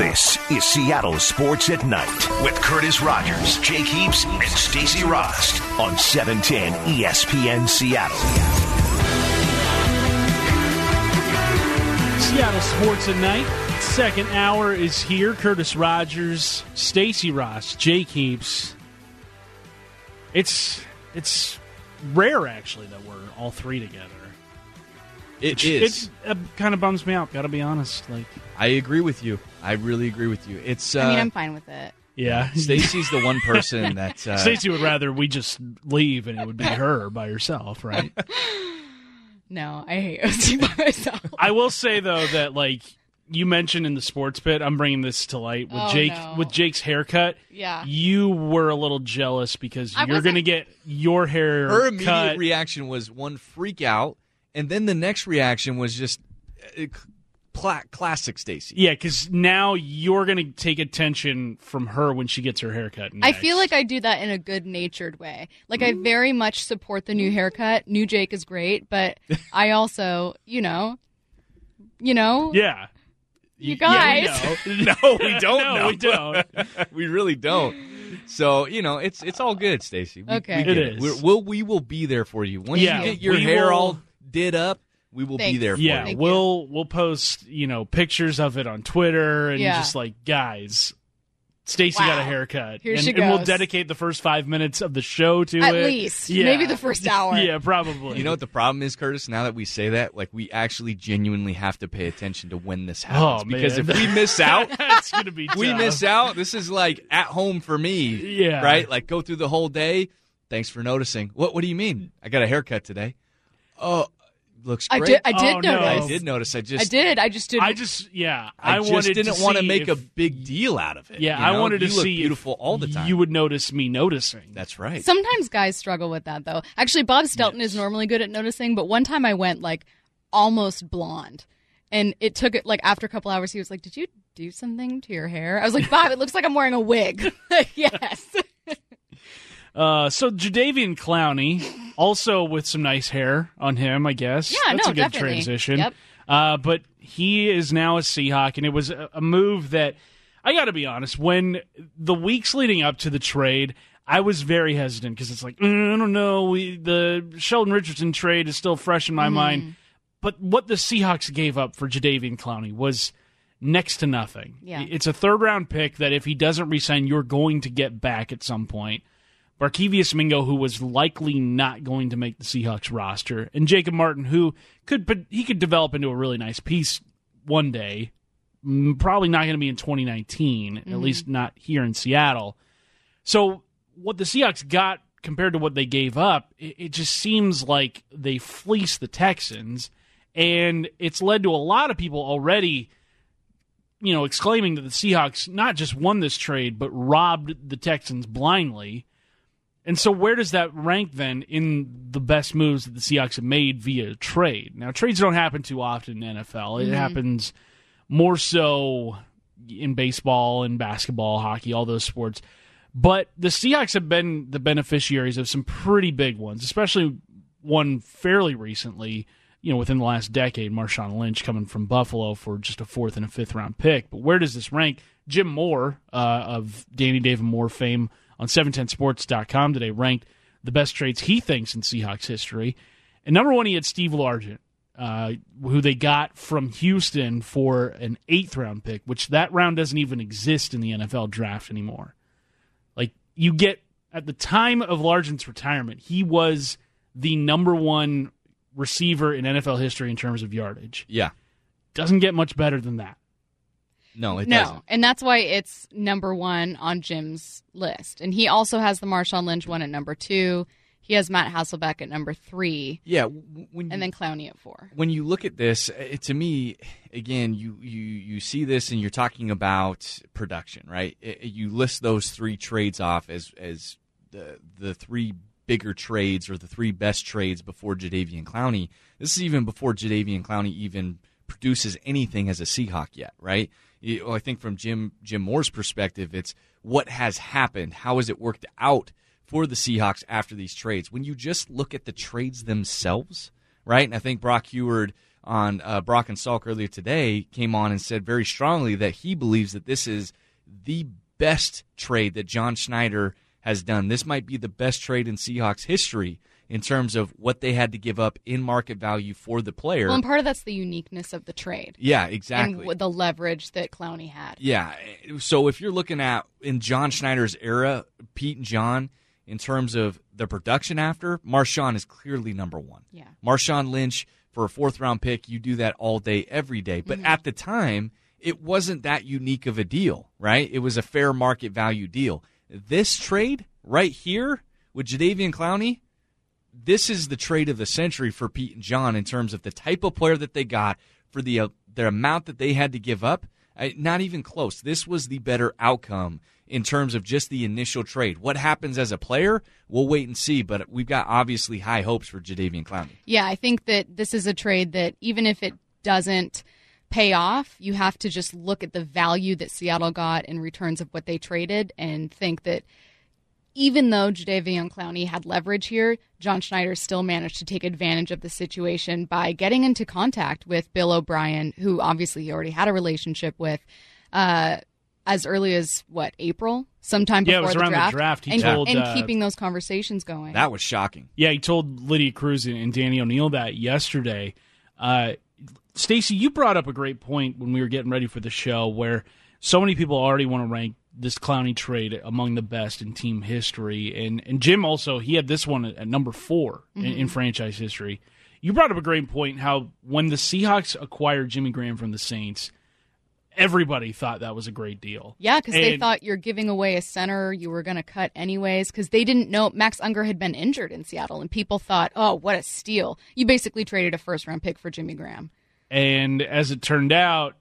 This is Seattle Sports at Night with Curtis Rogers, Jake Heaps, and Stacy Rost on E 710 ESPN Seattle. Seattle Sports at Night. Second hour is here. Curtis Rogers, Stacy Rost, Jake Heaps. It's it's rare actually that we're all three together. It It, is. it uh, kind of bums me out. Got to be honest. Like, I agree with you. I really agree with you. It's. Uh, I mean, I'm fine with it. yeah, Stacy's the one person that. Uh, Stacy would rather we just leave and it would be her by herself, right? No, I hate hosting by myself. I will say though that like you mentioned in the sports bit, I'm bringing this to light with Oh, Jake no. with Jake's haircut. Yeah. you were a little jealous because I you're wasn't- going to get your hair her immediate cut. reaction was one freak out, and then the next reaction was just uh, cla- classic Stacy. yeah, because now you're going to take attention from her when she gets her haircut. I feel like I do that in a good natured way. Like, I mm. very much support the new haircut. New Jake is great, but I also, you know, you know, yeah, you Yeah, guys. we. No, we don't no, know. we don't. we really don't. So you know, it's it's all good, Stacy. We, Okay. we get It is. We're, we'll we will be there for you once Yeah, you get your hair will- all did up. We will be there for Yeah, you. Thank we'll we'll post you know pictures of it on Twitter and Yeah. just like guys. Stacy got a haircut, Here and, she and we'll dedicate the first five minutes of the show to At it. At least. Yeah. Maybe the first hour. Yeah, probably. You know what the problem is, Curtis? Now that we say that, like we actually genuinely have to pay attention to when this oh, happens Oh, because man. if we miss out, That's gonna be. we miss out. This is like at home for me. Yeah. Right? Like go through the whole day. Thanks for noticing. What what do you mean? I got a haircut today. Oh, looks I great. did. I did Oh, no. notice. I did notice. I just I did. I just didn't. I just yeah. I, I, just wanted didn't to want to see make a big deal out of it. Yeah, you I know? wanted to you look see if beautiful all the time. You would notice me noticing. That's right. Sometimes guys struggle with that, though. Actually, Bob Stelton is normally good at noticing, but one time I went like almost blonde, and it took it like after a couple hours. He was like, "Did you do something to your hair?" I was like, "Bob, it looks like I'm wearing a wig." yes. Uh, so Jadeveon Clowney, also with some nice hair on him, I guess. Yeah, that's no, a good definitely. transition. Yep. Uh, but he is now a Seahawk, and it was a, a move that I got to be honest. When the weeks leading up to the trade, I was very hesitant because it's like "Mm, I don't know. We, the Sheldon Richardson trade is still fresh in my Mm-hmm. mind. But what the Seahawks gave up for Jadeveon Clowney was next to nothing. Yeah. It's a third round pick that if he doesn't resign, you're going to get back at some point. Barkevius Mingo, who was likely not going to make the Seahawks roster, and Jacob Martin, who could but he could develop into a really nice piece one day. Probably not going to be in 2019, at mm-hmm. least not here in Seattle. So what the Seahawks got compared to what they gave up, it, it just seems like they fleeced the Texans, and it's led to a lot of people already you know, exclaiming that the Seahawks not just won this trade, but robbed the Texans blindly. And so, where does that rank then in the best moves that the Seahawks have made via trade? Now, trades don't happen too often in NFL. It happens more so in baseball and basketball, hockey, all those sports. But the Seahawks have been the beneficiaries of some pretty big ones, especially one fairly recently, you know, within the last decade, Marshawn Lynch coming from Buffalo for just a fourth and a fifth round pick. But where does this rank? Jim Moore uh, of Danny David Moore fame on 710sports.com today ranked the best trades he thinks in Seahawks history. And number one, he had Steve Largent, uh, who they got from Houston for an eighth round pick, which that round doesn't even exist in the NFL draft anymore. Like you get at the time of Largent's retirement, he was the number one receiver in NFL history in terms of yardage. Yeah. Doesn't get much better than that. No, it no, doesn't. and that's why it's number one on Jim's list. And he also has the Marshawn Lynch one at number two. He has Matt Hasselbeck at number three, Yeah, when you, and then Clowney at four. when you look at this, uh, it, to me, again, you, you you see this and you're talking about production, right? It- you list those three trades off as as the the three bigger trades or the three best trades before Jadeveon Clowney. This is even before Jadeveon Clowney even produces anything as a Seahawk yet, right? I think from Jim Jim Moore's perspective, it's what has happened. How has it worked out for the Seahawks after these trades? When you just look at the trades themselves, right? And I think Brock Huard on uh, Brock and Salk earlier today came on and said very strongly that he believes that this is the best trade that John Schneider has done. This might be the best trade in Seahawks history in terms of what they had to give up in market value for the player. Well, and part of that's the uniqueness of the trade. Yeah, exactly. And the leverage that Clowney had. Yeah. So if you're looking at in John Schneider's era, Pete and John, in terms of the production after, Marshawn is clearly number one. Yeah. Marshawn Lynch for a fourth round pick, you do that all day, every day. But mm-hmm. at the time, it wasn't that unique of a deal, right? It was a fair market value deal. This trade right here with Jadeveon Clowney, this is the trade of the century for Pete and John in terms of the type of player that they got for the uh, the amount that they had to give up. Uh, not even close. This was the better outcome in terms of just the initial trade. What happens as a player, we'll wait and see. But we've got obviously high hopes for Jadeveon Clowney. Yeah, I think that this is a trade that even if it doesn't pay off, you have to just look at the value that Seattle got in returns of what they traded and think that even though Jadeveon Clowney had leverage here, John Schneider still managed to take advantage of the situation by getting into contact with Bill O'Brien, who obviously he already had a relationship with, uh, as early as what April, sometime before yeah, it was the around draft, the draft. He and, told, and uh, keeping those conversations going. That was shocking. Yeah, he told Lydia Cruz and Danny O'Neil that yesterday. Uh, Stacy, you brought up a great point when we were getting ready for the show, where so many people already want to rank this Clowney trade among the best in team history. And and Jim also he had this one at number 4 mm-hmm. in, in, franchise history. You brought up a great point how when the Seahawks acquired Jimmy Graham from the Saints, everybody thought that was a great deal. Yeah, because they thought you're giving away a center you were going to cut anyways. Because they didn't know Max Unger had been injured in Seattle, and people thought, oh, what a steal! You basically traded a first round pick for Jimmy Graham. And as it turned out,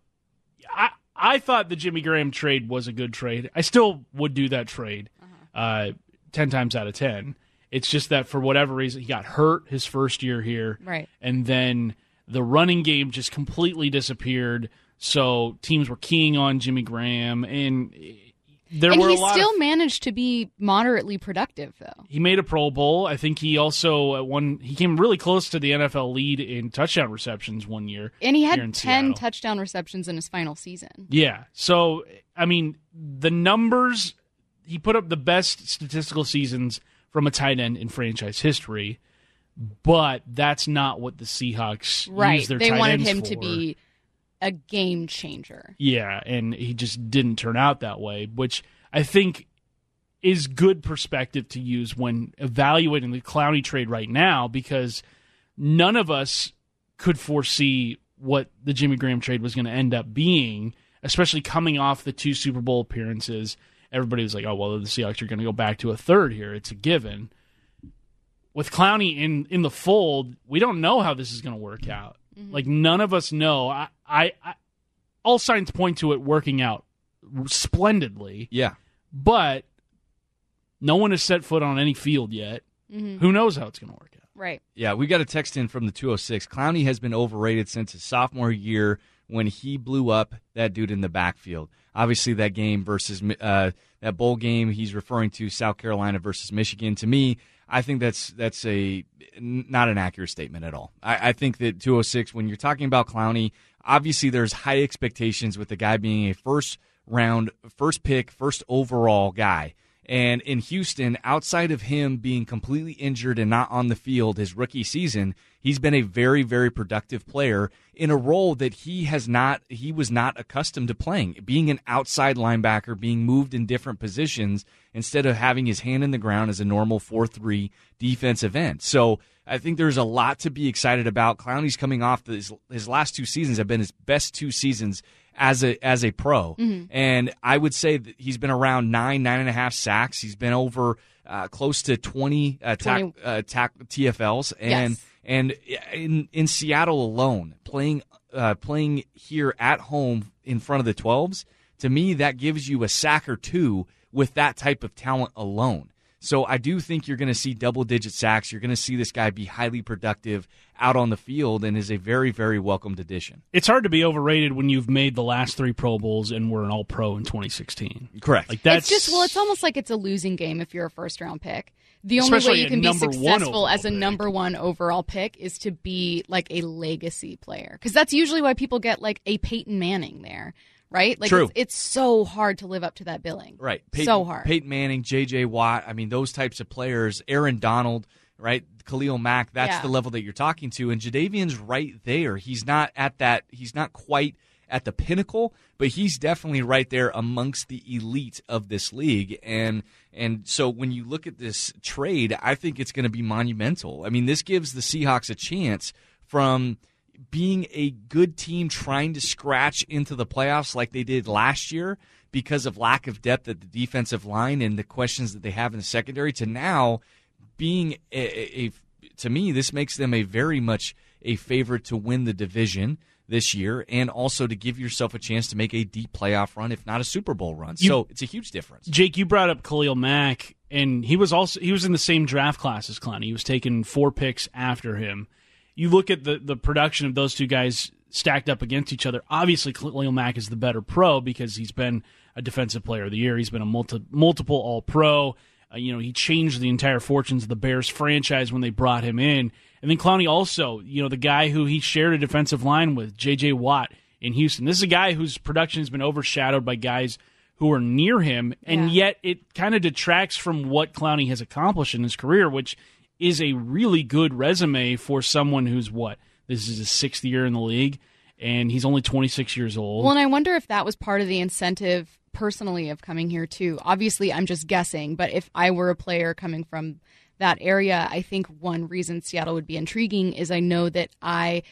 I, I thought the Jimmy Graham trade was a good trade. I still would do that trade uh-huh. uh, 10 times out of 10. It's just that for whatever reason, he got hurt his first year here. Right. And then the running game just completely disappeared. So teams were keying on Jimmy Graham. And there and were he still of, managed to be moderately productive though. He made a Pro Bowl. I think he also at one he came really close to the NFL lead in touchdown receptions one year. And he had 10 Seattle. touchdown receptions in his final season. Yeah. So I mean, the numbers he put up the best statistical seasons from a tight end in franchise history, but that's not what the Seahawks use their time for. right. they wanted him for. to be a game changer. Yeah, and he just didn't turn out that way, which I think is good perspective to use when evaluating the Clowney trade right now because none of us could foresee what the Jimmy Graham trade was going to end up being, especially coming off the two Super Bowl appearances. Everybody was like, "Oh, well, the Seahawks are going to go back to a third here. It's a given." With Clowney in in the fold, we don't know how this is going to work out. Mm-hmm. Like none of us know. I, I, I, all signs point to it working out splendidly. Yeah, but no one has set foot on any field yet. Mm-hmm. Who knows how it's going to work out? Right. Yeah, we got a text in from the 206. Clowney has been overrated since his sophomore year when he blew up that dude in the backfield. Obviously, that game versus uh, that bowl game he's referring to, South Carolina versus Michigan. To me, I think that's that's a not an accurate statement at all. I, I think that 206, when you're talking about Clowney, obviously there's high expectations with the guy being a first round, first pick, first overall guy. And in Houston, outside of him being completely injured and not on the field his rookie season, he's been a very, very productive player in a role that he has not, he was not accustomed to playing. Being an outside linebacker, being moved in different positions instead of having his hand in the ground as a normal 4 3 defensive end. So I think there's a lot to be excited about. Clowney's coming off his, his last two seasons have been his best two seasons as a as a pro, mm-hmm. and I would say that he's been around nine nine and a half sacks. He's been over uh, close to twenty, uh, 20. Tac, uh, tac, TFLs, and yes. And in in Seattle alone, playing uh, playing here at home in front of the twelves, to me that gives you a sack or two with that type of talent alone. So I do think you're going to see double digit sacks. You're going to see this guy be highly productive out on the field and is a very, very welcomed addition. It's hard to be overrated when you've made the last three Pro Bowls and were an All Pro in 2016. Correct. Like that's It's just well, it's almost like it's a losing game if you're a first round pick. The only Especially way you can be successful as a pick. number one overall pick is to be like a legacy player, because that's usually why people get like a Peyton Manning there, right? Like True. It's, it's so hard to live up to that billing, Right. Peyton, so hard. Peyton Manning, J.J. Watt. I mean, those types of players. Aaron Donald. Right. Khalil Mack. That's Yeah. the level that you're talking to, and Jadeveon's right there. He's not at that. He's not quite at the pinnacle, but he's definitely right there amongst the elite of this league. And and so when you look at this trade, I think it's going to be monumental. I mean, this gives the Seahawks a chance from being a good team trying to scratch into the playoffs like they did last year because of lack of depth at the defensive line and the questions that they have in the secondary to now being a, a, to me this makes them a very much a favorite to win the division this year and also to give yourself a chance to make a deep playoff run if not a Super Bowl run. You- so it's a huge difference. Jake, you brought up Khalil Mack, and he was also he was in the same draft class as Clowney. He was taken four picks after him. You look at the the production of those two guys stacked up against each other. Obviously, Khalil Mack is the better pro because he's been a defensive player of the year. He's been a multi, multiple All Pro. Uh, you know, he changed the entire fortunes of the Bears franchise when they brought him in. And then Clowney also, you know, the guy who he shared a defensive line with, J.J. Watt in Houston. This is a guy whose production has been overshadowed by guys who are near him, and Yeah. yet it kind of detracts from what Clowney has accomplished in his career, which is a really good resume for someone who's what? This is his sixth year in the league, and he's only 26 years old. Well, and I wonder if that was part of the incentive personally of coming here too. Obviously, I'm just guessing, but if I were a player coming from that area, I think one reason Seattle would be intriguing is I know that I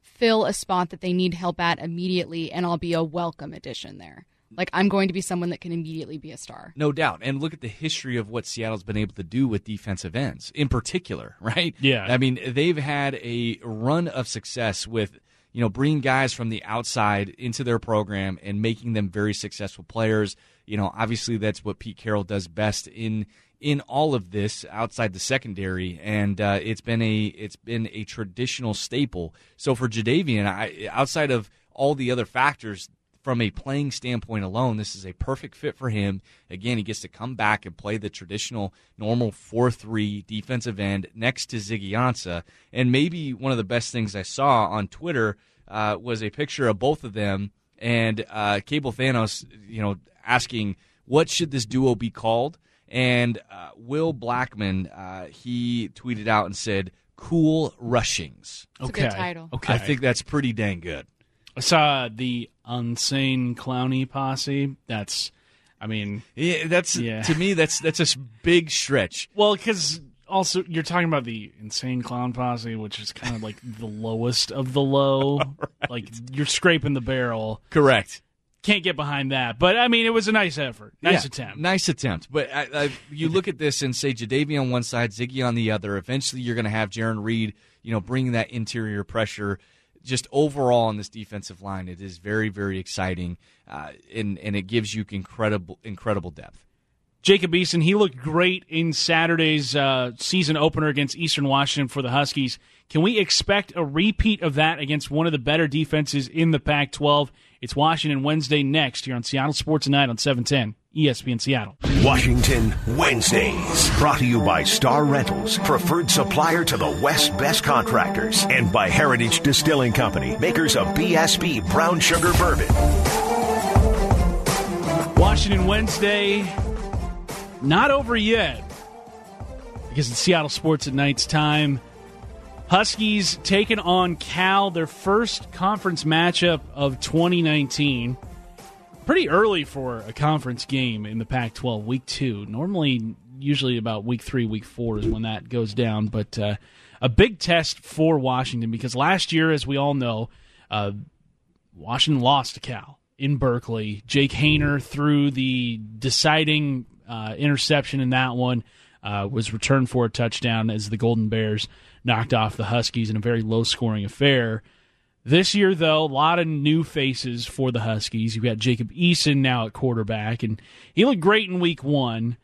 fill a spot that they need help at immediately, and I'll be a welcome addition there. Like I'm going to be someone that can immediately be a star. No doubt. And look at the history of what Seattle's been able to do with defensive ends in particular, right? Yeah. I mean, they've had a run of success with, you know, bringing guys from the outside into their program and making them very successful players. You know, obviously that's what Pete Carroll does best in in all of this outside the secondary, and uh, it's been a it's been a traditional staple. So for Jadeveon, I, outside of all the other factors, from a playing standpoint alone, this is a perfect fit for him. Again, he gets to come back and play the traditional, normal 4 3 defensive end next to Ziggy Ansah. And maybe one of the best things I saw on Twitter uh, was a picture of both of them and uh, Cable Thanos, you know, asking, what should this duo be called? And uh, Will Blackmon, uh, he tweeted out and said, Cool Rushings. It's a good title. Okay. I think that's pretty dang good. I saw the Unsane Clowney posse. That's, I mean, Yeah, that's Yeah. to me that's that's a big stretch. well, because also you're talking about the Insane Clown posse, which is kind of like the lowest of the low. Like you're scraping the barrel. Correct. Can't get behind that. But I mean, it was a nice effort. Nice Yeah, attempt. Nice attempt. But I, I, you look at this and say Jadeveon on one side, Ziggy on the other. Eventually, you're going to have Jarran Reed, you know, bringing that interior pressure. Just overall on this defensive line, it is very, very exciting, uh, and and it gives you incredible, incredible depth. Jacob Eason, he looked great in Saturday's uh, season opener against Eastern Washington for the Huskies. Can we expect a repeat of that against one of the better defenses in the Pac 12? It's Washington Wednesday next here on Seattle Sports Tonight on E 710 ESPN Seattle. Washington Wednesdays. Brought to you by Star Rentals, preferred supplier to the West Best Contractors, and by Heritage Distilling Company, makers of BSB Brown Sugar Bourbon. Washington Wednesday, not over yet because it's Seattle Sports at Night's time. Huskies taking on Cal, their first conference matchup of 2019. Pretty early for a conference game in the Pac 12, week two. Normally, usually about week three, week four is when that goes down. But uh, a big test for Washington because last year, as we all know, uh, Washington lost to Cal in Berkeley. Jake Haener threw the deciding uh, interception in that one. Uh, was returned for a touchdown as the Golden Bears knocked off the Huskies in a very low scoring affair. This year, though, a lot of new faces for the Huskies. You've got Jacob Eason now at quarterback, and he looked great in week one.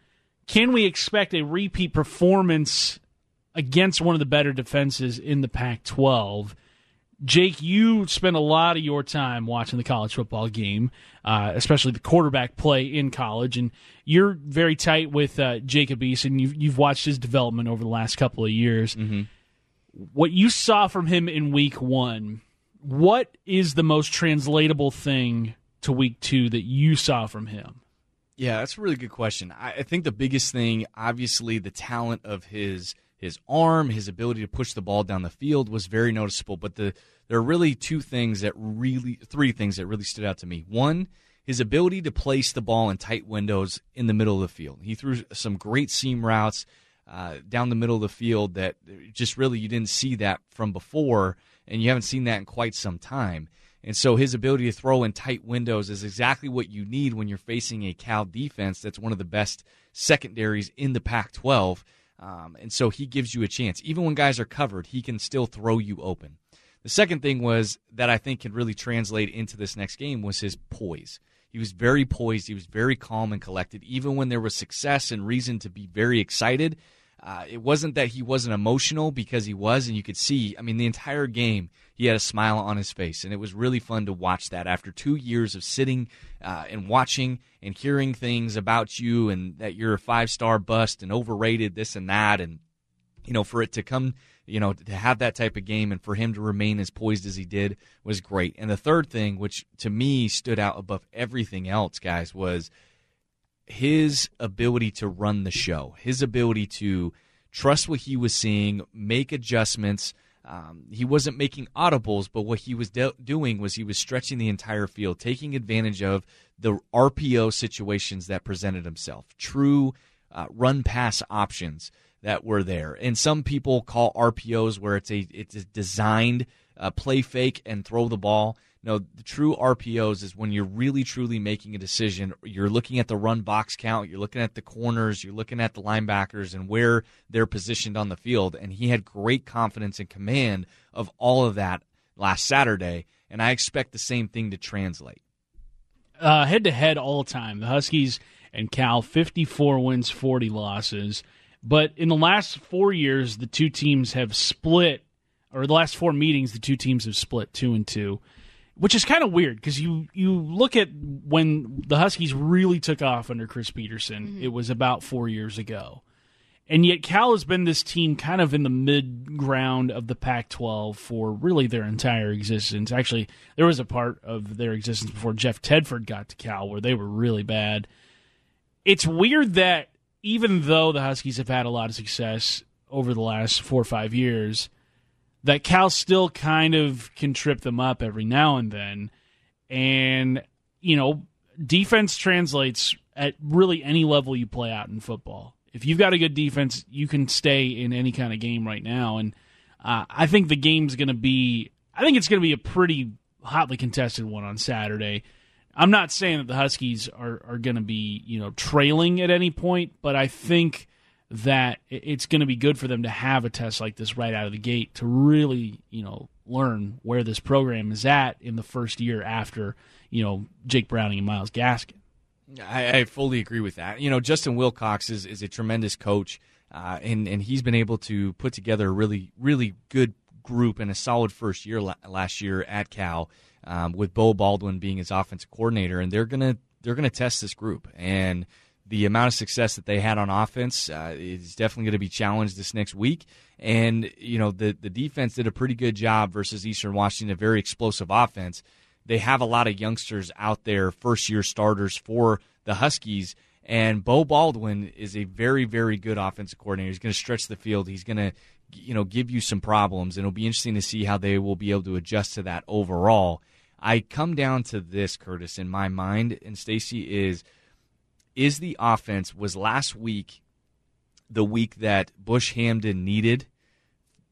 can we expect a repeat performance against one of the better defenses in the Pac 12? Jake, you spend a lot of your time watching the college football game, uh, especially the quarterback play in college, and you're very tight with uh, Jacob Eason. You've, you've watched his development over the last couple of years. Mm-hmm. What you saw from him in week one, what is the most translatable thing to week two that you saw from him? Yeah, that's a really good question. I, I think the biggest thing, obviously, the talent of his his arm, his ability to push the ball down the field was very noticeable. But the there are really two things that really, three things that really stood out to me. One, his ability to place the ball in tight windows in the middle of the field. He threw some great seam routes uh, down the middle of the field that just really you didn't see that from before, and you haven't seen that in quite some time. And so his ability to throw in tight windows is exactly what you need when you're facing a Cal defense that's one of the best secondaries in the Pac 12. Um, and so he gives you a chance. Even when guys are covered, he can still throw you open. The second thing was that I think can really translate into this next game was his poise. He was very poised. He was very calm and collected. Even when there was success and reason to be very excited, uh, it wasn't that he wasn't emotional because he was, and you could see, I mean, the entire game, he had a smile on his face. And it was really fun to watch that after two years of sitting uh, and watching and hearing things about you and that you're a five star bust and overrated, this and that. And, you know, for it to come, you know, to have that type of game and for him to remain as poised as he did was great. And the third thing, which to me stood out above everything else, guys, was his ability to run the show, his ability to trust what he was seeing, make adjustments. Um, he wasn't making audibles, but what he was de- doing was he was stretching the entire field, taking advantage of the RPO situations that presented himself, true uh, run pass options that were there. And some people call RPOs where it's a it's a designed uh, play fake and throw the ball. No, the true RPOs is when you're really truly making a decision. You're looking at the run box count, you're looking at the corners, you're looking at the linebackers and where they're positioned on the field. And he had great confidence and command of all of that last Saturday. And I expect the same thing to translate. Head to head all time, the Huskies and Cal, 54 wins, 40 losses. But in the last four years, the two teams have split, or the last four meetings, the two teams have split two and two which is kind of weird because you you look at when the Huskies really took off under Chris Petersen, mm-hmm. it was about four years ago, and yet Cal has been this team kind of in the mid ground of the Pac-12 for really their entire existence. Actually, there was a part of their existence before Jeff Tedford got to Cal where they were really bad. It's weird that even though the Huskies have had a lot of success over the last four or five years that Cal still kind of can trip them up every now and then. And, you know, defense translates at really any level you play out in football. If you've got a good defense, you can stay in any kind of game right now. And uh, I think the game's going to be, I think it's going to be a pretty hotly contested one on Saturday. I'm not saying that the Huskies are, are going to be, you know, trailing at any point, but I think that it's going to be good for them to have a test like this right out of the gate to really, you know, learn where this program is at in the first year after, you know, Jake Browning and Myles Gaskin. I, I fully agree with that. You know, Justin Wilcox is, is a tremendous coach, uh, and and he's been able to put together a really really good group and a solid first year la- last year at Cal, um, with Beau Baldwin being his offensive coordinator, and they're gonna they're gonna test this group and the amount of success that they had on offense uh, is definitely going to be challenged this next week. And you know the the defense did a pretty good job versus Eastern Washington, a very explosive offense. They have a lot of youngsters out there, first year starters for the Huskies. And Beau Baldwin is a very, very good offensive coordinator. He's going to stretch the field. He's going to, you know, give you some problems, and it'll be interesting to see how they will be able to adjust to that overall. I come down to this, Curtis, in my mind, and Stacy is is the offense was last week the week that Bush Hamdan needed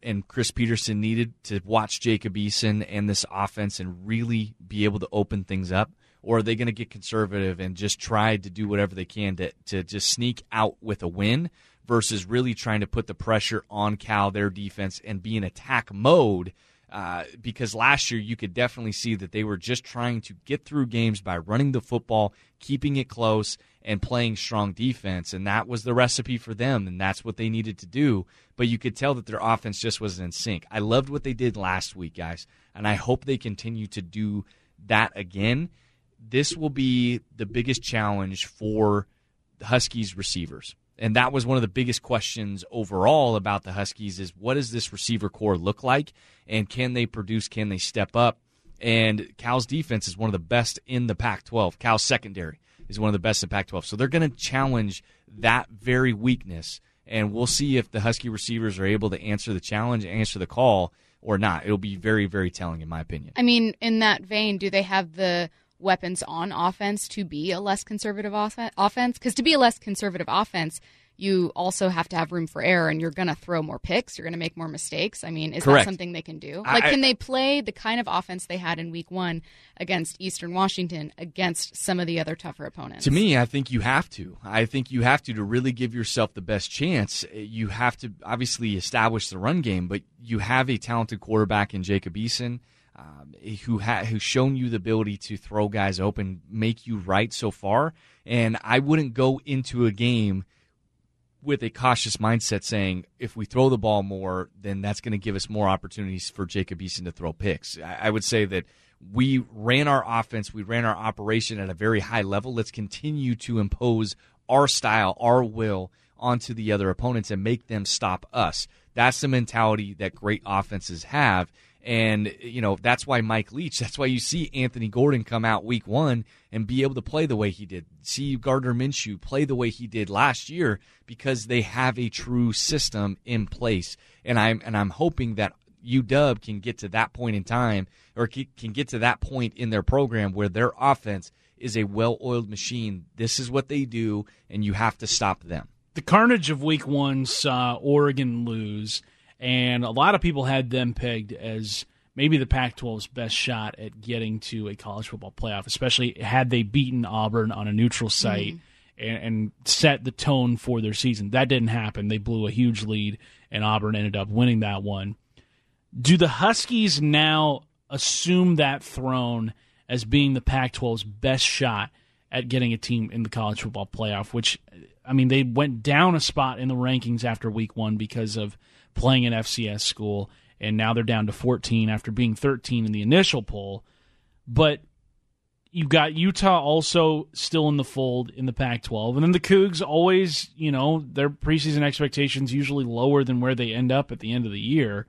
and Chris Petersen needed to watch Jacob Eason and this offense and really be able to open things up? Or are they going to get conservative and just try to do whatever they can to, to just sneak out with a win versus really trying to put the pressure on Cal, their defense, and be in attack mode Uh, because last year you could definitely see that they were just trying to get through games by running the football, keeping it close, and playing strong defense. And that was the recipe for them, and that's what they needed to do. But you could tell that their offense just wasn't in sync. I loved what they did last week, guys, and I hope they continue to do that again. This will be the biggest challenge for the Huskies receivers. And that was one of the biggest questions overall about the Huskies is what does this receiver core look like and can they produce, can they step up? And Cal's defense is one of the best in the Pac 12. Cal's secondary is one of the best in Pac 12. So they're going to challenge that very weakness. And we'll see if the Husky receivers are able to answer the challenge, answer the call, or not. It'll be very, very telling, in my opinion. I mean, in that vein, do they have the weapons on offense to be a less conservative offense? Because to be a less conservative offense, you also have to have room for error and you're going to throw more picks. You're going to make more mistakes. I mean, is Correct. that something they can do? Like, I, can they play the kind of offense they had in week one against Eastern Washington against some of the other tougher opponents? To me, I think you have to. I think you have to to really give yourself the best chance. You have to obviously establish the run game, but you have a talented quarterback in Jacob Eason. Um, who ha- who's shown you the ability to throw guys open, make you right so far, and I wouldn't go into a game with a cautious mindset saying if we throw the ball more, then that's going to give us more opportunities for Jacob Eason to throw picks. I would say that we ran our offense, we ran our operation at a very high level. Let's continue to impose our style, our will onto the other opponents and make them stop us. That's the mentality that great offenses have. And, you know, that's why Mike Leach, that's why you see Anthony Gordon come out week one and be able to play the way he did. See Gardner Minshew play the way he did last year because they have a true system in place. And I'm, and I'm hoping that UW can get to that point in time or can get to that point in their program where their offense is a well oiled machine. This is what they do, and you have to stop them. The carnage of week one saw uh, Oregon lose and a lot of people had them pegged as maybe the Pac 12's best shot at getting to a college football playoff, especially had they beaten Auburn on a neutral site mm. and, and, set the tone for their season. That didn't happen. They blew a huge lead, and Auburn ended up winning that one. Do the Huskies now assume that throne as being the Pac 12's best shot at getting a team in the college football playoff? Which, I mean, they went down a spot in the rankings after week one because of playing an FCS school, and now they're down to 14 after being 13 in the initial poll. But you've got Utah also still in the fold in the Pac 12. And then the Cougs always, you know, their preseason expectations usually lower than where they end up at the end of the year.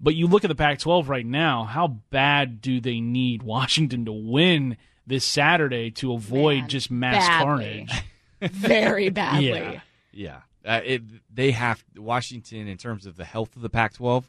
But you look at the Pac 12 right now, how bad do they need Washington to win this Saturday to avoid Man, just mass badly. carnage? Very badly. Yeah. Yeah. Uh, it, they have Washington in terms of the health of the Pac-12.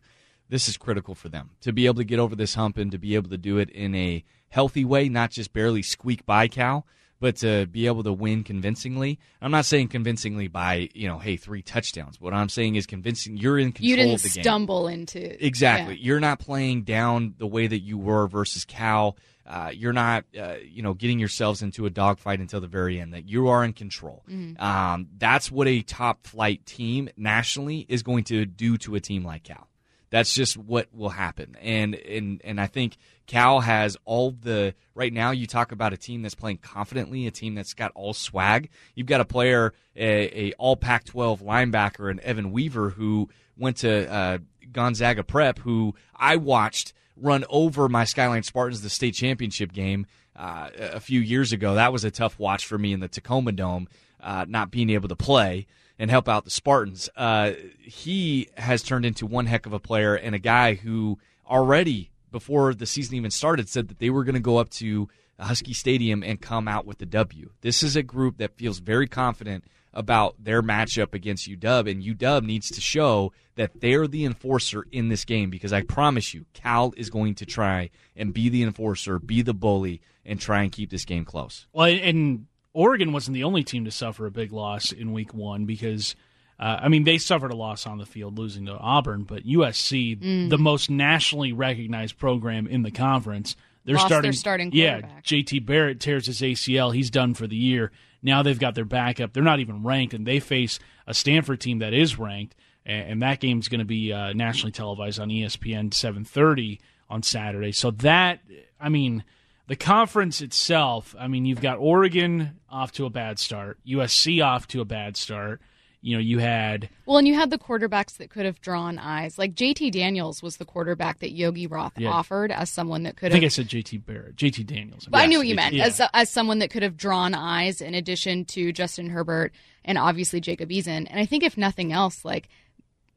This is critical for them to be able to get over this hump and to be able to do it in a healthy way, not just barely squeak by Cal, but to be able to win convincingly. I'm not saying convincingly by you know, hey, three touchdowns. What I'm saying is convincing. You're in control you didn't of the game. stumble into exactly. yeah. You're not playing down the way that you were versus Cal. Uh, you're not, uh, you know, getting yourselves into a dogfight until the very end. That you are in control. Mm-hmm. Um, that's what a top flight team nationally is going to do to a team like Cal. That's just what will happen. And and and I think Cal has all the right now. You talk about a team that's playing confidently, a team that's got all swag. You've got a player, a, a all Pac-12 linebacker, and Evan Weaver who went to uh, Gonzaga Prep, who I watched run over my Skyline Spartans the state championship game uh, a few years ago. That was a tough watch for me in the Tacoma Dome, uh, not being able to play and help out the Spartans. Uh, he has turned into one heck of a player and a guy who already before the season even started said that they were going to go up to Husky Stadium and come out with the W. This is a group that feels very confident about their matchup against UW, and UW needs to show that they're the enforcer in this game because I promise you, Cal is going to try and be the enforcer, be the bully, and try and keep this game close. Well, and Oregon wasn't the only team to suffer a big loss in week one because. Uh, I mean, they suffered a loss on the field, losing to Auburn, but USC, Mm. the most nationally recognized program in the conference, they're Lost their starting. starting yeah. JT Barrett tears his ACL. He's done for the year. Now they've got their backup. They're not even ranked, and they face a Stanford team that is ranked. and, and that game's going to be uh, nationally televised on ESPN 7:30 on Saturday. So that, I mean, the conference itself. I mean, you've got Oregon off to a bad start, USC off to a bad start. You know, you had Well, and you had the quarterbacks that could have drawn eyes. Like JT Daniels was the quarterback that Yogi Roth Yeah. offered as someone that could. I could think I said JT Barrett, JT Daniels. But I knew what you meant yeah. as as someone that could have drawn eyes in addition to Justin Herbert and obviously Jacob Eason. And I think if nothing else, like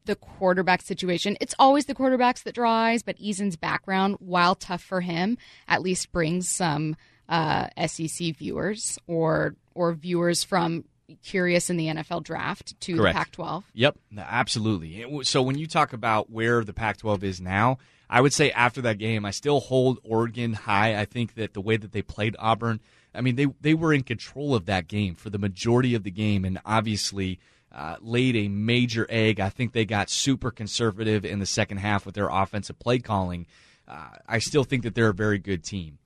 the quarterback situation, it's always the quarterbacks that draw eyes. But Eason's background, while tough for him, at least brings some uh, SEC viewers or or viewers from curious in the NFL draft to Correct. the Pac-12. Yep, absolutely. So when you talk about where the Pac-12 is now, I would say after that game, I still hold Oregon high. I think that the way that they played Auburn, I mean, they they were in control of that game for the majority of the game, and obviously uh, laid a major egg. I think they got super conservative in the second half with their offensive play calling. Uh, I still think that they're a very good team.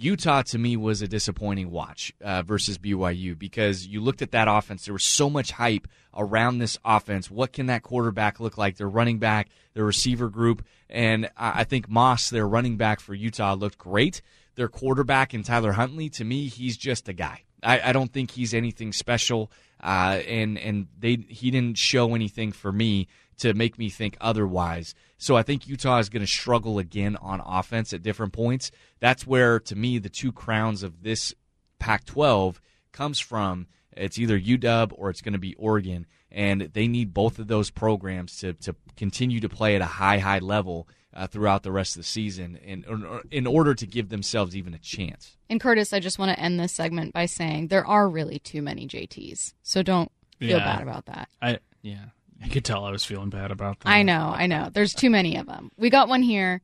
Utah to me was a disappointing watch uh, versus BYU because you looked at that offense. There was so much hype around this offense. What can that quarterback look like? Their running back, their receiver group, and I think Moss, their running back for Utah, looked great. Their quarterback and Tyler Huntley, to me, he's just a guy. I, I don't think he's anything special, uh, and and they he didn't show anything for me to make me think otherwise. So I think Utah is going to struggle again on offense at different points. That's where, to me, the two crowns of this Pac-12 comes from. It's either UW or it's going to be Oregon, and they need both of those programs to to continue to play at a high high level uh, throughout the rest of the season, in in order to give themselves even a chance. And Curtis, I just want to end this segment by saying there are really too many JTs. So don't feel Yeah. bad about that. I yeah, you could tell I was feeling bad about that. I know, I know. There's too many of them. We got one here.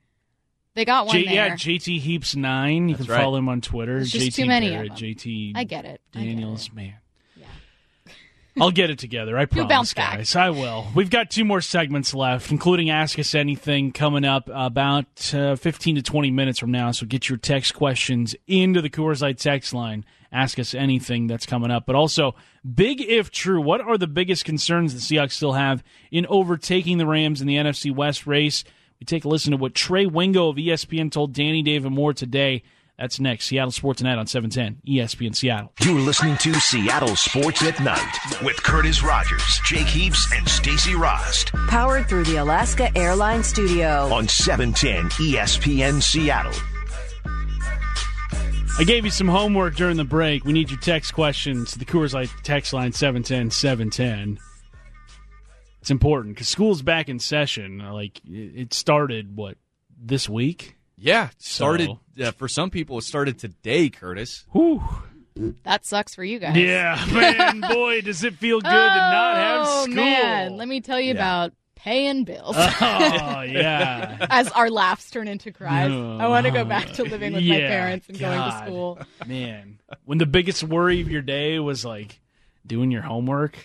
They got one J- there. yeah, JT Heaps nine. You That's can right. follow him on Twitter. There's just JT too many of Barrett, them. JT I get it. I get Daniels, it. man. I'll get it together. I promise, bounce back. guys. I will. We've got two more segments left, including Ask Us Anything coming up about uh, 15 to 20 minutes from now. So get your text questions into the Coors Light text line. Ask Us Anything that's coming up. But also, big if true, what are the biggest concerns the Seahawks still have in overtaking the Rams in the NFC West race? We take a listen to what Trey Wingo of ESPN told Danny David Moore today. That's next. Seattle Sports Net on E 710 ESPN Seattle. You're listening to Seattle Sports at Night with Curtis Rogers, Jake Heaps, and Stacy Rost Powered through the Alaska Airlines Studio. on E 710 ESPN Seattle. I gave you some homework during the break. We need your text questions to the Coors Light text line 710 710. It's important because school's back in session. Like, it it started, what, this week? Yeah, started So- uh, for some people. It started today, Curtis. Whew. That sucks for you guys. Yeah, man, boy, does it feel good to not have Oh, school. man. Let me tell you Yeah. about paying bills. Oh, yeah. As our laughs turn into cries. No. I want to go back to living with my parents and going to school. Man, when the biggest worry of your day was like doing your homework.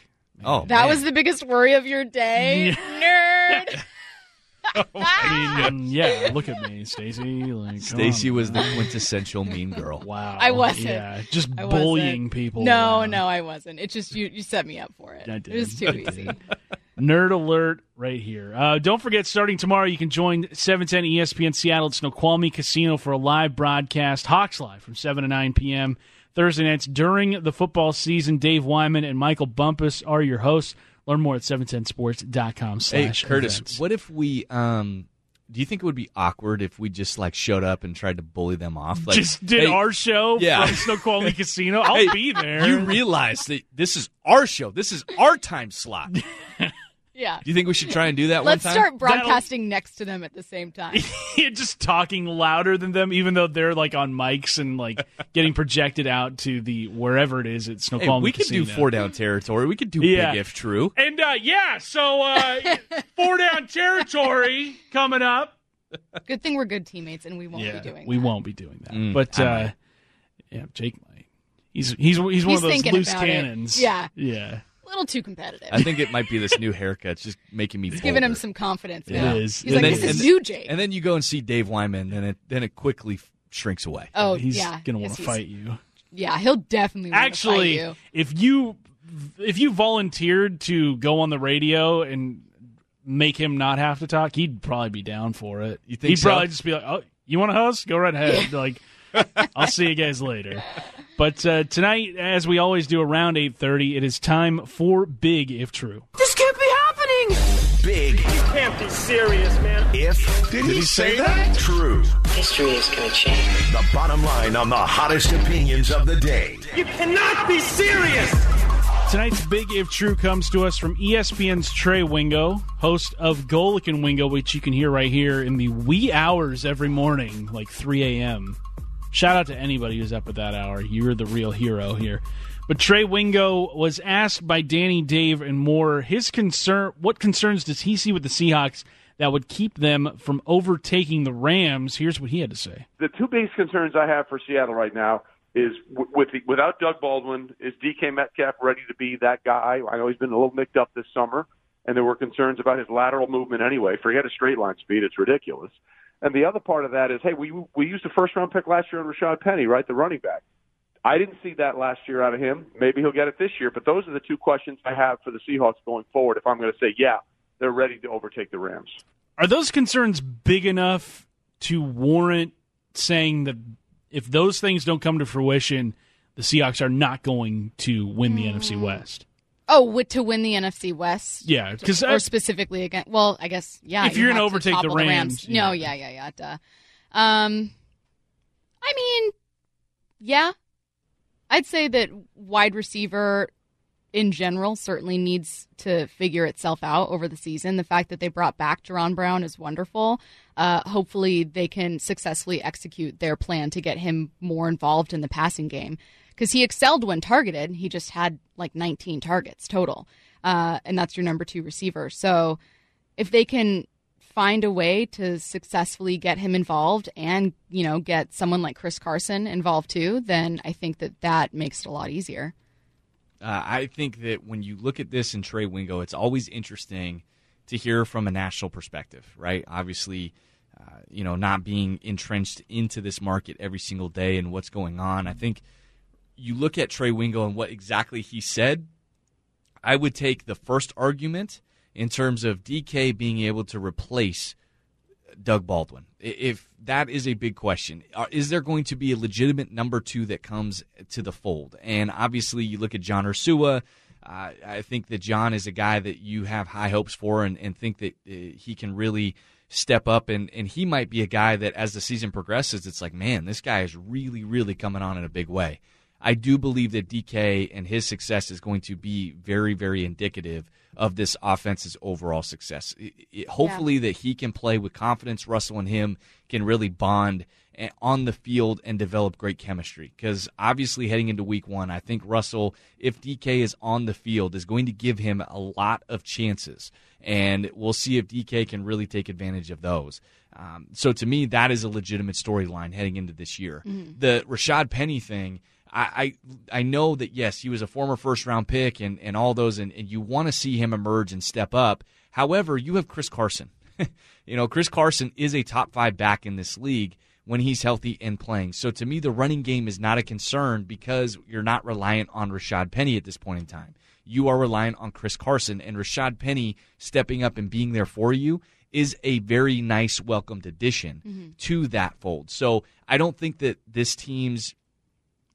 Oh, That man. was the biggest worry of your day, nerd. I mean, yeah, look at me, Stacy. Like, Stacy was the quintessential mean girl. Wow. I wasn't. Yeah, just I wasn't. bullying people. No, around. no, I wasn't. It just you. You set me up for it. I It was too easy. Nerd alert right here. Uh, don't forget, starting tomorrow, you can join 710 ESPN Seattle at Snoqualmie Casino for a live broadcast, Hawks Live, from 7 to 9 p.m. Thursday nights during the football season. Dave Wyman and Michael Bumpus are your hosts. Learn more at 710sports.com Hey, Curtis, events. what if we? um Do you think it would be awkward if we just like showed up and tried to bully them off? Like, Just did hey, our show Yeah. from Snoqualmie Casino. I'll hey, be there. You realize that this is our show. This is our time slot. Do you think we should try and do that Let's one time? start broadcasting next to them at the same time. just talking louder than them, even though they're like on mics and like getting projected out to the wherever it is at Hey, Snoqualmie. we could do four down territory. We could do Yeah. big if true. And uh, yeah, so uh, four down territory coming up. Good thing we're good teammates and we won't be doing we that. won't be doing that. Mm, but uh, yeah, Jake might. He's he's he's one He's of those loose about it. cannons. Yeah. yeah. A little too competitive. I think it might be this new haircut. It's just making me. It's giving him some confidence. It now. is. He's And like, then- this is you, Jake. And then you go and see Dave Wyman, and it then it quickly shrinks away. oh, He's yeah. gonna want to he's- fight you. Yeah, he'll definitely Actually, fight you. if you if you volunteered to go on the radio and make him not have to talk, he'd probably be down for it. You think he'd so? probably just be like, "Oh, you want to host? Go right ahead." like, I'll see you guys later. But uh, tonight, as we always do around eight thirty, it is time for Big If True. This can't be happening! Big You Can't be serious, man. if Did he say that? true. History is going to change. The bottom line on the hottest opinions of the day. You cannot be serious! Tonight's Big If True comes to us from ESPN's Trey Wingo, host of Golic and Wingo, which you can hear right here in the wee hours every morning, like 3 a.m. Shout out to anybody who's up at that hour. You're the real hero here. But Trey Wingo was asked by Danny, Dave, and Moore his concern. What concerns does he see with the Seahawks that would keep them from overtaking the Rams? Here's what he had to say. the two biggest concerns I have for Seattle right now is with the, without Doug Baldwin, is DK Metcalf ready to be that guy? I know he's been a little nicked up this summer, and there were concerns about his lateral movement anyway. Forget a straight line speed; it's ridiculous. And the other part of that is, hey, we we used a first round pick last year on Rashad Penny, right, the running back. I didn't see that last year out of him. Maybe he'll get it this year. But those are the two questions I have for the Seahawks going forward. If I'm going to say, yeah, they're ready to overtake the Rams. Are those concerns big enough to warrant saying that if those things don't come to fruition, the Seahawks are not going to win the mm. NFC West? Oh, to win the NFC West. Yeah, because or specifically again. Well, I guess yeah. If you you're gonna to overtake the Rams, no, yeah. yeah, yeah, yeah. Duh. Um, I mean, yeah, I'd say that wide receiver in general certainly needs to figure itself out over the season. The fact that they brought back Jaron Brown is wonderful. Uh, hopefully, they can successfully execute their plan to get him more involved in the passing game because he excelled when targeted. He just had like 19 targets total, uh, and that's your number two receiver. So, if they can find a way to successfully get him involved and you know get someone like Chris Carson involved too, then I think that that makes it a lot easier. Uh, I think that when you look at this in Trey Wingo, it's always interesting to hear from a national perspective, right? Obviously, uh, you know, not being entrenched into this market every single day and what's going on. I think you look at Trey Wingo and what exactly he said. I would take the first argument in terms of DK being able to replace Doug Baldwin. If that is a big question, is there going to be a legitimate number two that comes to the fold? And obviously, you look at John Ursua. Uh, I think that John is a guy that you have high hopes for and, and think that uh, he can really step up. And, and he might be a guy that, as the season progresses, it's like, man, this guy is really, really coming on in a big way. I do believe that DK and his success is going to be very, very indicative of this offense's overall success. It- it- hopefully, that he can play with confidence. Russell and him can really bond on the field and develop great chemistry. Because obviously, heading into week one, I think Russell, if DK is on the field, is going to give him a lot of chances. And we'll see if DK can really take advantage of those. Um, so, to me, that is a legitimate storyline heading into this year. The Rashad Penny thing. I, I I know that yes, he was a former first round pick and, and all those, and, and you want to see him emerge and step up. However, you have Chris Carson. you know, Chris Carson is a top five back in this league when he's healthy and playing. So to me, the running game is not a concern because you're not reliant on Rashad Penny at this point in time. You are reliant on Chris Carson, and Rashad Penny stepping up and being there for you is a very nice welcomed addition mm-hmm. to that fold. So I don't think that this team's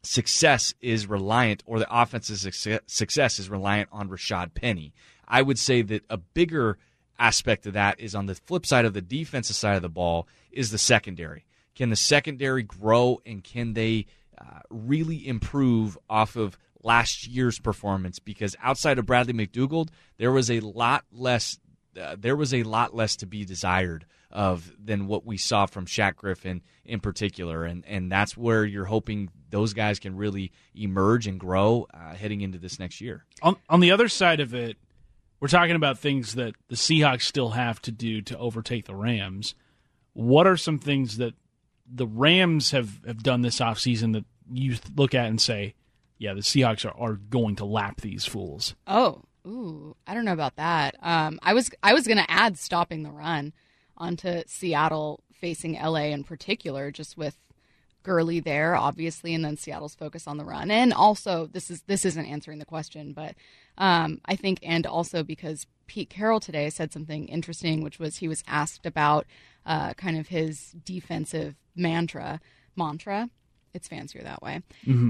success is reliant, or the offense's success- is reliant on Rashad Penny. I would say that a bigger aspect of that is on the flip side of the defensive side of the ball is the secondary. Can the secondary grow and can they uh, really improve off of last year's performance? Because outside of Bradley McDougald, there was a lot less. Uh, there was a lot less to be desired of than what we saw from Shaq Griffin in particular, and and that's where you're hoping those guys can really emerge and grow uh, heading into this next year. On, on the other side of it, we're talking about things that the Seahawks still have to do to overtake the Rams. What are some things that the Rams have, have done this offseason that you look at and say, yeah, the Seahawks are, are going to lap these fools? Oh, ooh, I don't know about that. Um, I was I was gonna add stopping the run onto Seattle facing LA in particular, just with Gurley there, obviously, and then Seattle's focus on the run. And also, this is this isn't answering the question, but um, I think, and also because Pete Carroll today said something interesting, which was he was asked about uh, kind of his defensive mantra, mantra. It's fancier that way,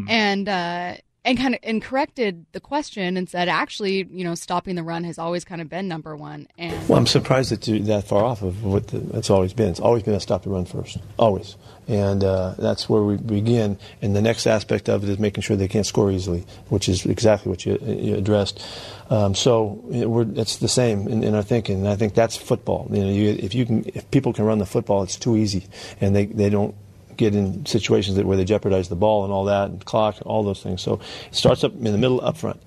and uh, and kind of and corrected the question and said, actually, you know, stopping the run has always kind of been number one. And Well, I'm surprised that you're that far off of what the, always been. It's always been a stop the run first, always, and uh, that's where we begin. And the next aspect of it is making sure they can't score easily, which is exactly what you, you addressed. Um, so we're, it's the same in, in our thinking, and I think that's football. You know, you, if you can, if people can run the football, it's too easy, and they, they don't get in situations that where they jeopardize the ball and all that, and clock, all those things. So it starts up in the middle, up front.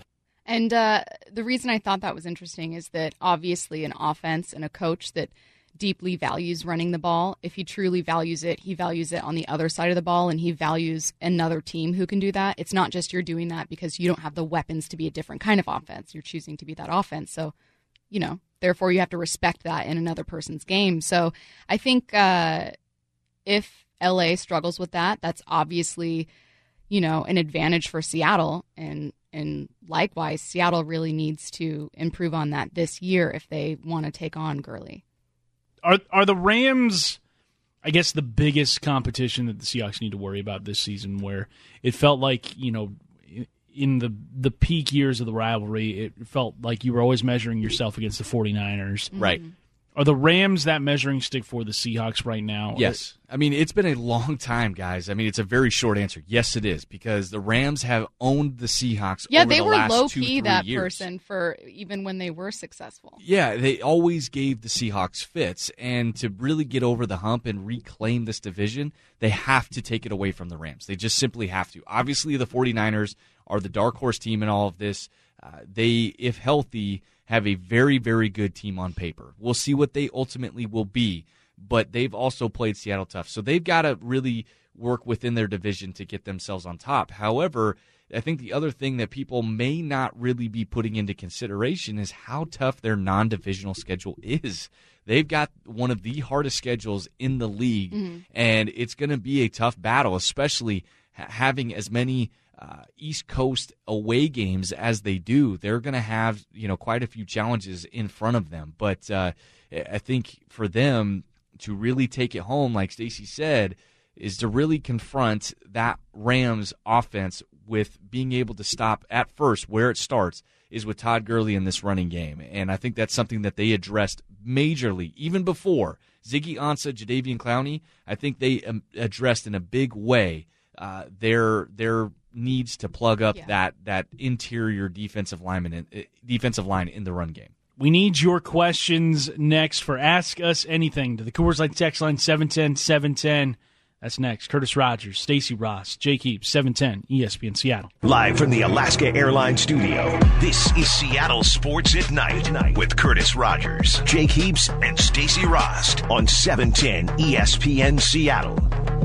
And uh, the reason I thought that was interesting is that obviously an offense and a coach that deeply values running the ball, if he truly values it, he values it on the other side of the ball and he values another team who can do that. It's not just you're doing that because you don't have the weapons to be a different kind of offense. You're choosing to be that offense. So, you know, therefore you have to respect that in another person's game. So I think uh, if LA struggles with that, that's obviously, you know, an advantage for Seattle and and likewise Seattle really needs to improve on that this year if they want to take on Gurley. Are are the Rams? I guess the biggest competition that the Seahawks need to worry about this season, where it felt like you know, in the the peak years of the rivalry, it felt like you were always measuring yourself against the 49ers. Right. Mm-hmm. Are the Rams that measuring stick for the Seahawks right now? Yes. I mean, it's been a long time, guys. I mean, it's a very short answer. Yes, it is because the Rams have owned the Seahawks. Yeah, over they the were last low two, key three that years. person for even when they were successful. Yeah, they always gave the Seahawks fits, and to really get over the hump and reclaim this division, they have to take it away from the Rams. They just simply have to. Obviously, the 49ers are the dark horse team in all of this. Uh, they, if healthy, have a very, very good team on paper. We'll see what they ultimately will be, but they've also played Seattle tough. So they've got to really work within their division to get themselves on top. However, I think the other thing that people may not really be putting into consideration is how tough their non divisional schedule is. They've got one of the hardest schedules in the league, mm-hmm. and it's going to be a tough battle, especially ha- having as many uh, East Coast away games as they do, they're going to have you know quite a few challenges in front of them. But uh, I think for them to really take it home, like Stacy said, is to really confront that Rams offense with being able to stop at first where it starts is with Todd Gurley in this running game, and I think that's something that they addressed majorly even before Ziggy Ansah, Jadeveon Clowney. I think they um, addressed in a big way uh, their their needs to plug up Yeah. that that interior defensive lineman in, uh, defensive line in the run game. We need your questions next for Ask Us Anything to the Coors Light text line 710 710. That's next. Curtis Rogers, Stacy Rost, Jake Heaps, 710 ESPN Seattle. Live from the Alaska Airlines studio, this is Seattle Sports at Night with Curtis Rogers, Jake Heaps, and Stacy Rost on E 710 ESPN Seattle.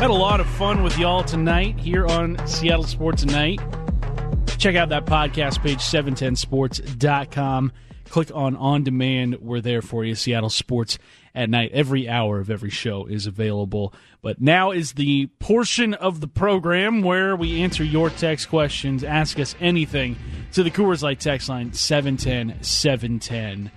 Had a lot of fun with y'all tonight here on Seattle Sports Tonight. Check out that podcast page, 710sports.com. Click on On Demand. We're there for you. Seattle Sports at Night. Every hour of every show is available. But now is the portion of the program where we answer your text questions. Ask us anything to the Coors Light text line, 710 710.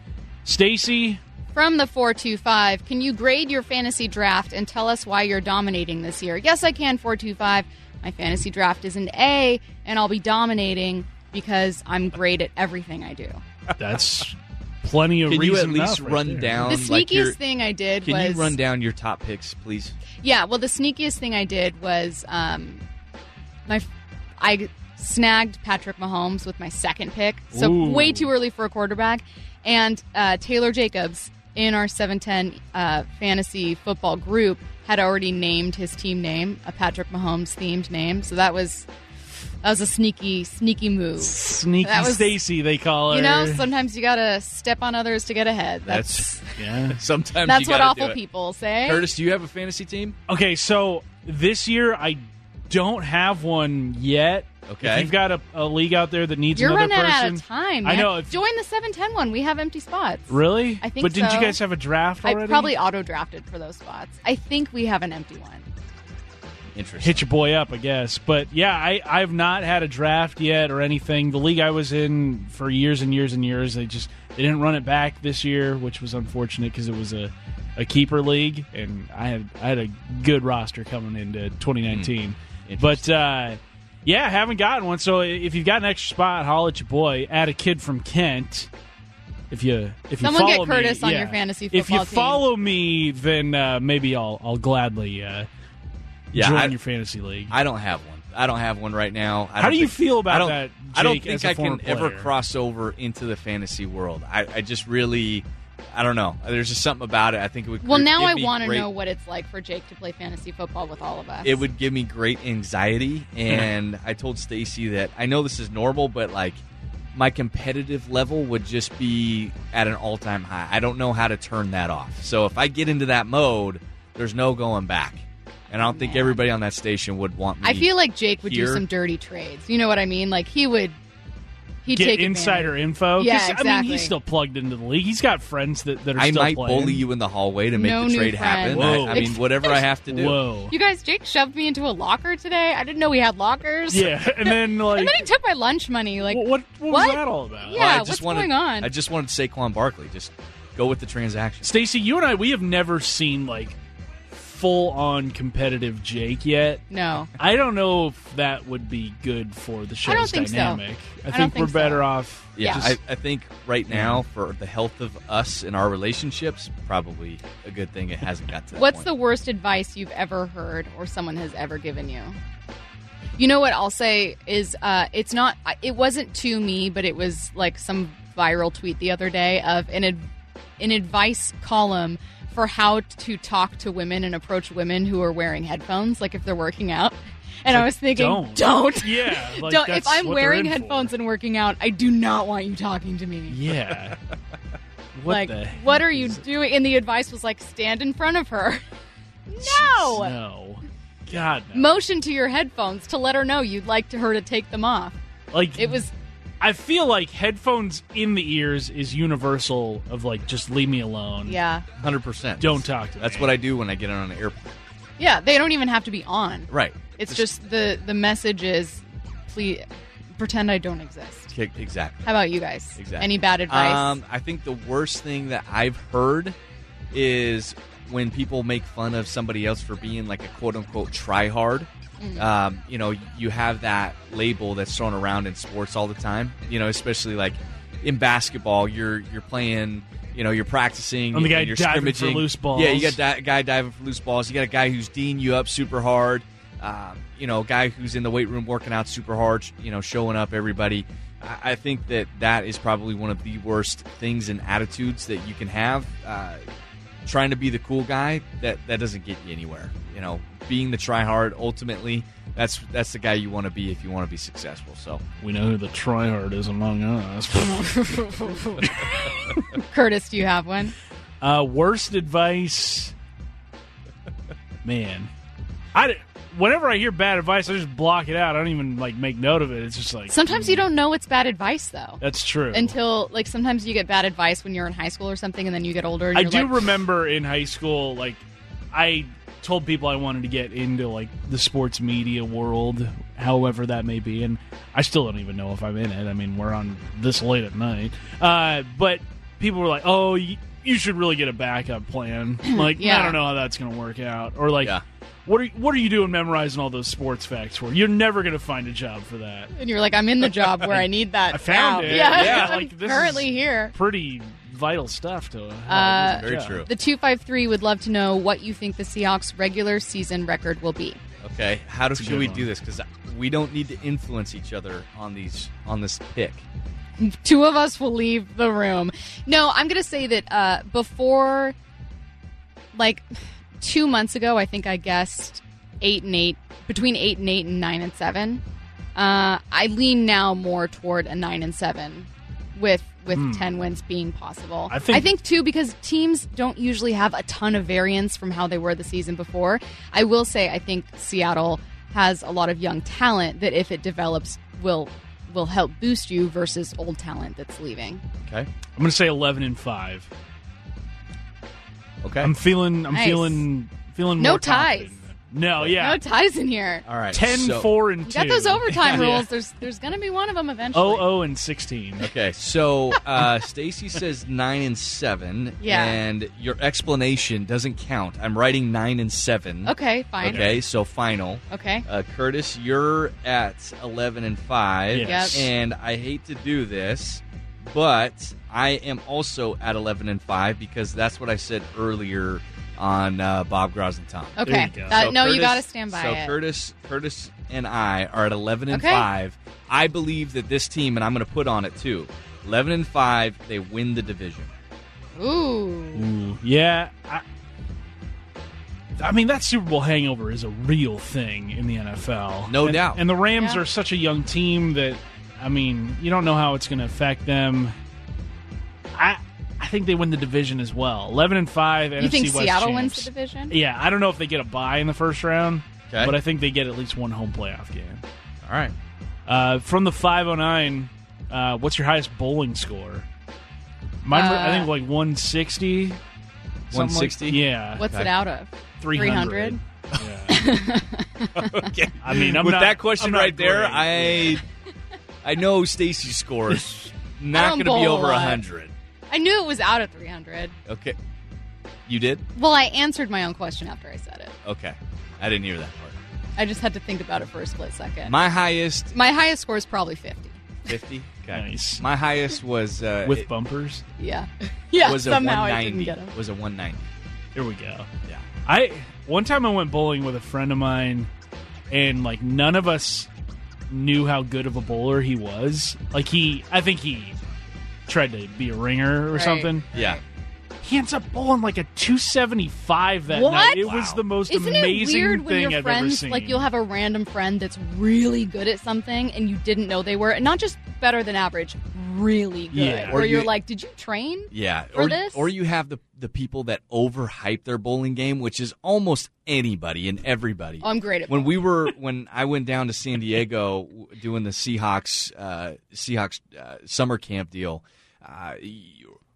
Stacy, From the 425, can you grade your fantasy draft and tell us why you're dominating this year? Yes, I can, 425. My fantasy draft is an A, and I'll be dominating because I'm great at everything I do. that's plenty of Can you at least right run there. down? The like sneakiest your- thing I did Can was you run down your top picks, please? Yeah, well, the sneakiest thing I did was um, my I snagged Patrick Mahomes with my second pick, so Ooh. way too early for a quarterback, and uh, Taylor Jacobs in our 710 uh, fantasy football group had already named his team name, a Patrick Mahomes themed name, so that was that was a sneaky sneaky move. Sneaky That was- Stacy, they call her. You know, sometimes you gotta step on others to get ahead. That's yeah. Sometimes that's you what gotta do awful it. people say. Curtis, do you have a fantasy team? Okay, so this year I don't have one yet. Okay. If you've got a, a league out there that needs You're another running person, out of time. I know. If, Join the 710 one. We have empty spots. really? I think But didn't so. you guys have a draft I already? probably auto drafted for those spots. I think we have an empty one. Interesting. hit your boy up, I guess. But yeah, I I've not had a draft yet or anything. The league I was in for years and years and years, they just they didn't run it back this year, which was unfortunate because it was a a keeper league, and I had I had a good roster coming into 2019. But uh, yeah, haven't gotten one. So if you've got an extra spot, holla at your boy. Add a kid from Kent. If you if you Someone get follow Curtis me, on yeah. your fantasy If you team. follow me, then uh, maybe I'll I'll gladly uh, Yeah, join I- your fantasy league. I don't have one. I don't have one right now. I How don't you think- feel about I don't, that, I don't think as a I can former ever cross over into the fantasy world. I, I just really, I don't know. There's just something about it. I think it would. Well, now I want to great- know what it's like for Jake to play fantasy football with all of us. It would give me great anxiety, and I told Stacy that I know this is normal, but like my competitive level would just be at an all-time high. I don't know how to turn that off. So if I get into that mode, there's no going back. And I don't think everybody on that station would want me. I feel like Jake would do some dirty trades. You know what I mean? Like he would. He'd Get insider advantage. info. 'Cause, Yeah, I mean, he's still plugged into the league. He's got friends that, that are I still might playing. bully you in the hallway to make No the trade happen. I, Whoa. I mean, whatever I have to do. Whoa. You guys, Jake shoved me into a locker today. I didn't know we had lockers. Yeah, and then like, and then he took my lunch money. Like what, what, what what? was that all about? Yeah, Well, I what's just wanted, going on? I just wanted Saquon Barkley. Just go with the transaction. Stacy, you and I, we have never seen like full on competitive Jake yet. no. I don't know if that would be good for the show's don't think dynamic. I I think don't we're think better off. Yeah, just- I, I think right now for the health of us and our relationships, probably a good thing it hasn't got to that What's point. the worst advice you've ever heard or someone has ever given you? You know what I'll say is uh, it's not it wasn't to me, but it was like some viral tweet the other day of an ad, an advice column for how to talk to women and approach women who are wearing headphones, like if they're working out. And I was thinking, don't. don't, Yeah, like, don't. If I'm wearing in for. headphones and working out, I do not want you talking to me. Yeah. what like, what are you doing? And the advice was like, stand in front of her. no. No. God, no. motion to your headphones to let her know you'd like to her to take them off. like It was I feel like headphones in the ears is universal. Of like, just leave me alone. yeah. Hundred percent. Don't talk to That's me. what I do when I get on an airplane. Yeah, they don't even have to be on. Right. It's just the the message is please pretend I don't exist. Exactly. How about you guys? Exactly. Any bad advice? Um, I think the worst thing that I've heard is when people make fun of somebody else for being like a quote unquote try hard. Mm. Um, you know, you have that label that's thrown around in sports all the time. You know, especially like in basketball, you're you're playing. You know, you're practicing. I'm the guy and you're diving for loose balls. Yeah, you got that guy diving for loose balls. You got a guy who's D'ing you up super hard. Um, you know, a guy who's in the weight room working out super hard. You know, showing up everybody. I, I think that that is probably one of the worst things and attitudes that you can have. Uh, trying to be the cool guy that that doesn't get you anywhere. You know, being the try hard ultimately that's that's the guy you want to be if you want to be successful. So We know who the tryhard is among us. Curtis, do you have one? Uh, worst advice, man. I whenever I hear bad advice, I just block it out. I don't even like make note of it. It's just like Sometimes you don't know it's bad advice though. that's true. Until like sometimes you get bad advice when you're in high school or something, and then you get older. And I do like, remember in high school, like I told people I wanted to get into like the sports media world, however that may be, and I still don't even know if I'm in it. I mean, we're on this late at night, uh, but people were like, "Oh, you, you should really get a backup plan." like, Yeah. I don't know how that's going to work out, or like. Yeah. What are what are you doing memorizing all those sports facts for? You're never going to find a job for that. and you're like, I'm in the job where I need that. I found now. it. Yeah, Yeah, I'm like, this currently is- here. Pretty vital stuff to. Uh, very job. true. The two five three would love to know what you think the Seahawks regular season record will be. Okay, how do, should we one. do this? Because we don't need to influence each other on these on this pick. Two of us will leave the room. No, I'm going to say that uh, before, like two months ago, I think I guessed eight and eight, between eight and eight and nine and seven. Uh, I lean now more toward a nine and seven, with with ten wins being possible. I think- I think too because teams don't usually have a ton of variance from how they were the season before. I will say I think Seattle has a lot of young talent that if it develops will will help boost you versus old talent that's leaving. Okay, I'm going to say 11 and five. okay. I'm feeling. I'm Nice. feeling. Feeling No more ties. confident. No, yeah. No ties in here. All right. 10, so- 4, and 2. Got those overtime Yeah. rules. There's there's gonna be one of them eventually. Oh, oh, and 16. Okay, so uh, Stacy says nine and seven. Yeah. And your explanation doesn't count. I'm writing nine and seven. Okay, fine. Okay, so final. Okay. Uh, Curtis, you're at eleven and five. Yes. Yep. And I hate to do this, but I am also at eleven and five because that's what I said earlier on uh, Bob Groz and Tom. Okay. you go. That- So no, you Curtis- got to stand by so it. Curtis, Curtis, and I are at eleven and Okay. five. I believe that this team, and I'm going to put on it too. Eleven and five, they win the division. Ooh. Ooh, yeah. I, I mean, that Super Bowl hangover is a real thing in the NFL. No And- doubt. And the Rams Yeah. are such a young team that, I mean, you don't know how it's going to affect them. I I think they win the division as well. 11 and 5. You NFC think West Seattle champs. wins the division? Yeah, I don't know if they get a bye in the first round, Okay. but I think they get at least one home playoff game. All right. Uh, from the 509, uh, what's your highest bowling score? Mine, were, I Uh, think like 160. something like- 160? yeah. What's Okay. it out of? 300. 300? Yeah. okay. I mean, I'm with not- that question I'm right there, great. I I know Stacy's score is not going to be bowl a over hundred. I knew it was out of 300. Okay. You did? Well, I answered my own question after I said it. Okay. I didn't hear that part. I just had to think about it for a split second. My highest My highest score is probably 50. 50. Okay. Nice. My highest was uh, with it bumpers. Yeah. Yeah, was a somehow I didn't 190. get him. Was a 190. Here we go. Yeah. I one time I went bowling with a friend of mine, and like none of us knew how good of a bowler he was. Like he, I think he tried to be a ringer or Right, something. Yeah. Right. He ends up bowling like a 275 that What? night. It was the most Isn't amazing it weird when thing your I've ever friends, seen. like, you'll have a random friend that's really good at something and you didn't know they were, and not just better than average, really good. Yeah. Or Where you're you- like, did you train? Yeah. For or, this? or you have the the people that overhype their bowling game, which is almost anybody and everybody. Oh, I'm great at when bowling. we were when I went down to San Diego doing the Seahawks uh, Seahawks uh, summer camp deal, uh,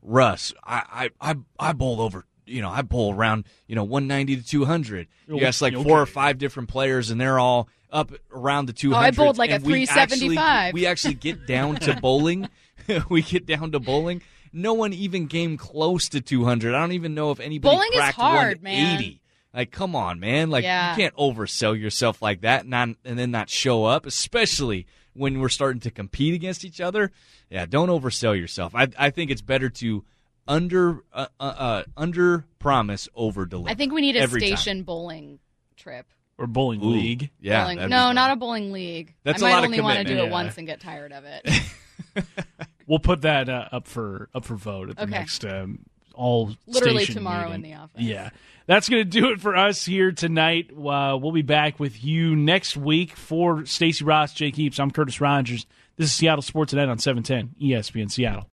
Russ, I, I I I bowl over. You know, I bowl around you know 190 to 200. You ask like four or five different players, and they're all up around the 200. Oh, I bowled like a and we actually- 375. We actually get down to bowling. we get down to bowling. No one even came close to 200. I don't even know if anybody Bowling is hard, 180. Like, come on, man! Like, Yeah. you can't oversell yourself like that, and, not, and then not show up, especially when we're starting to compete against each other. Yeah, don't oversell yourself. I, I think it's better to under uh, uh, uh, under promise, over deliver. I think we need a every time. station bowling trip. or bowling Ooh, league. Yeah, Bowling- no, fun. not a bowling league. That's a I might lot of only want to do commitment. it Yeah. once and get tired of it. We'll put that uh, up for up for vote at the Okay. next um, all Literally tomorrow meeting. in the office. Yeah, that's going to do it for us here tonight. Uh, we'll be back with you next week for Stacy Rost, Jake Heaps. I'm Curtis Rogers. This is Seattle Sports Tonight on 710 ESPN Seattle.